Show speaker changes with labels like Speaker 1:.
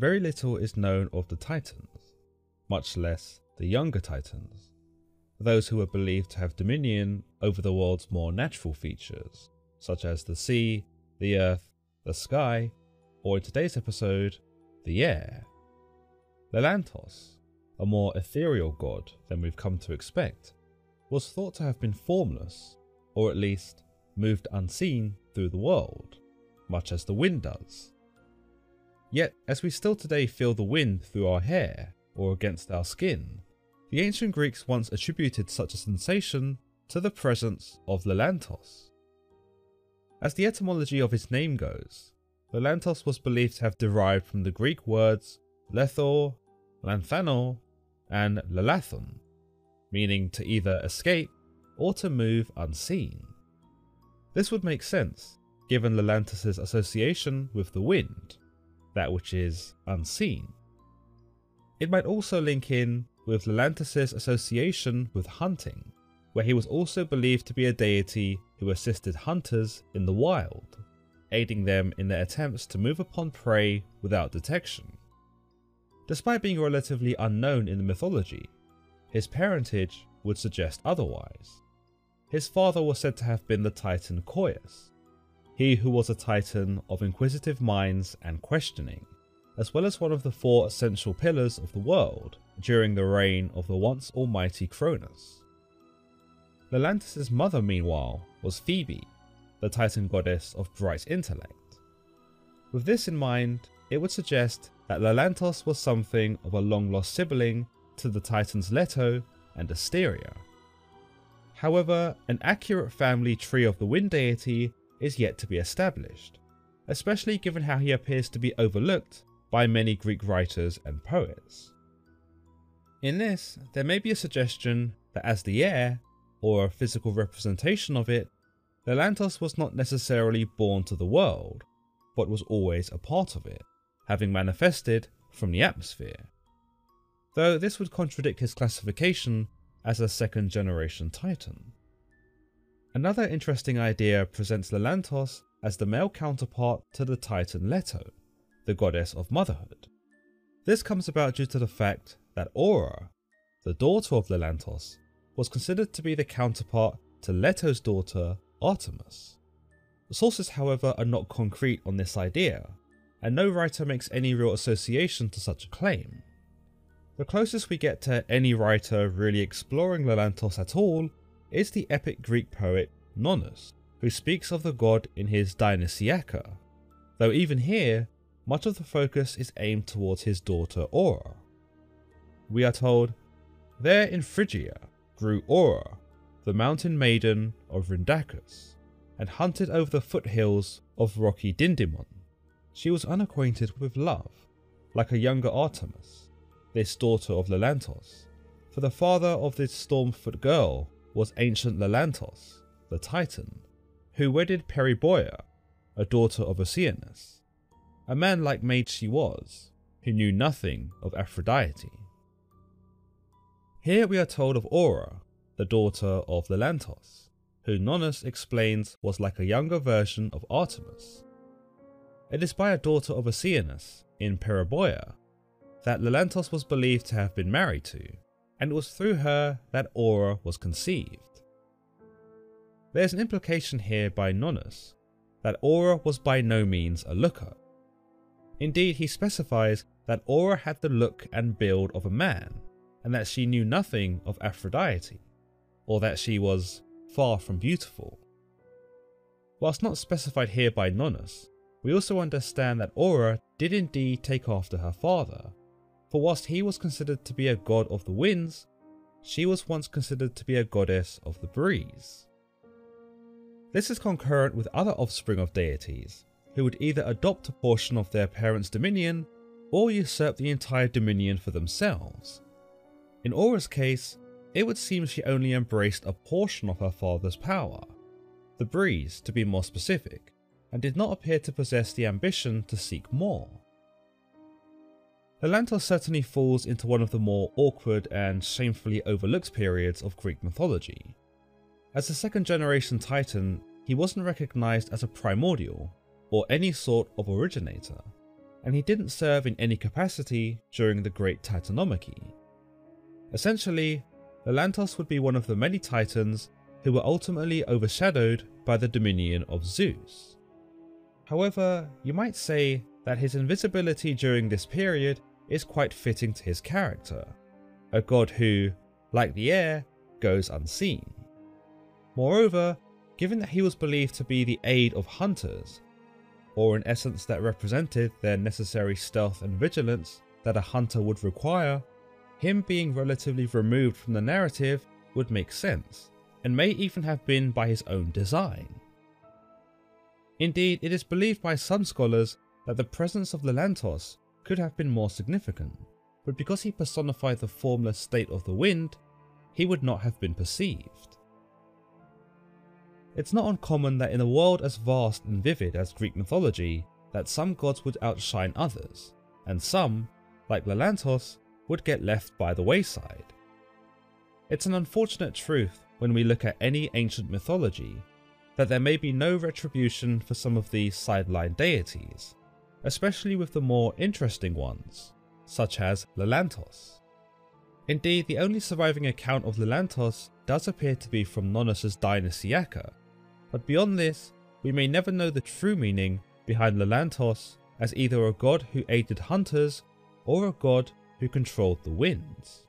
Speaker 1: very little is known of the Titans, much less the younger Titans, those who were believed to have dominion over the world's more natural features, such as the sea, the earth, the sky, or in today's episode, the air. Lelantos, a more ethereal god than we've come to expect, was thought to have been formless, or at least moved unseen through the world, much as the wind does. Yet, as we still today feel the wind through our hair or against our skin, the ancient Greeks once attributed such a sensation to the presence of Lelantos. As the etymology of his name goes, Lelantos was believed to have derived from the Greek words lethor, lanthano, and lelathon, meaning to either escape or to move unseen. This would make sense, given Lelantos' association with the wind, that which is unseen. It might also link in with Lelantos' association with hunting, where he was also believed to be a deity who assisted hunters in the wild, aiding them in their attempts to move upon prey without detection. Despite being relatively unknown in the mythology, his parentage would suggest otherwise. His father was said to have been the titan Koios, he who was a titan of inquisitive minds and questioning, as well as one of the four essential pillars of the world during the reign of the once almighty Cronus. Lelantos' mother, meanwhile, was Phoebe, the titan goddess of bright intellect. With this in mind, it would suggest that Lelantos was something of a long lost sibling to the titans Leto and Asteria. However, an accurate family tree of the wind deity is yet to be established, especially given how he appears to be overlooked by many Greek writers and poets. In this, there may be a suggestion that as the air, or a physical representation of it, Lelantos was not necessarily born to the world, but was always a part of it, having manifested from the atmosphere. Though this would contradict his classification as a second generation Titan. Another interesting idea presents Lelantos as the male counterpart to the Titan Leto, the goddess of motherhood. This comes about due to the fact that Aura, the daughter of Lelantos, was considered to be the counterpart to Leto's daughter Artemis. Sources, however, are not concrete on this idea, and no writer makes any real association to such a claim. The closest we get to any writer really exploring Lelantos at all is the epic Greek poet Nonnus, who speaks of the god in his Dionysiaca, though even here, much of the focus is aimed towards his daughter Aura. We are told, There in Phrygia grew Aura, the mountain maiden of Rhindacus, and hunted over the foothills of rocky Dindymon. She was unacquainted with love, like a younger Artemis, this daughter of Lelantos, for the father of this storm-foot girl was ancient Lelantos, the Titan, who wedded Periboea, a daughter of Oceanus, a man-like maid she was, who knew nothing of Aphrodite. Here we are told of Aura, the daughter of Lelantos, who Nonnus explains was like a younger version of Artemis. It is by a daughter of Oceanus, in Periboea, that Lelantos was believed to have been married to, and it was through her that Aura was conceived. There is an implication here by Nonnus that Aura was by no means a looker. Indeed, he specifies that Aura had the look and build of a man, and that she knew nothing of Aphrodite, or that she was far from beautiful. Whilst not specified here by Nonnus, we also understand that Aura did indeed take after her father, for whilst he was considered to be a god of the winds, she was once considered to be a goddess of the breeze. This is concurrent with other offspring of deities, who would either adopt a portion of their parents' dominion or usurp the entire dominion for themselves. In Aura's case, it would seem she only embraced a portion of her father's power, the breeze to be more specific, and did not appear to possess the ambition to seek more. Lelantos certainly falls into one of the more awkward and shamefully overlooked periods of Greek mythology. As a second generation Titan, he wasn't recognised as a primordial, or any sort of originator, and he didn't serve in any capacity during the Great Titanomachy. Essentially, Lelantos would be one of the many titans who were ultimately overshadowed by the dominion of Zeus. However, you might say that his invisibility during this period is quite fitting to his character, a god who, like the air, goes unseen. Moreover, given that he was believed to be the aid of hunters, or in essence that represented their necessary stealth and vigilance that a hunter would require, him being relatively removed from the narrative would make sense, and may even have been by his own design. Indeed, it is believed by some scholars that the presence of Lelantos could have been more significant, but because he personified the formless state of the wind, he would not have been perceived. It's not uncommon that in a world as vast and vivid as Greek mythology, that some gods would outshine others, and some, like Lelantos, would get left by the wayside. It's an unfortunate truth when we look at any ancient mythology that there may be no retribution for some of these sideline deities, especially with the more interesting ones, such as Lelantos. Indeed, the only surviving account of Lelantos does appear to be from Nonnus's Dionysiaca, but beyond this, we may never know the true meaning behind Lelantos as either a god who aided hunters or a god who controlled the winds.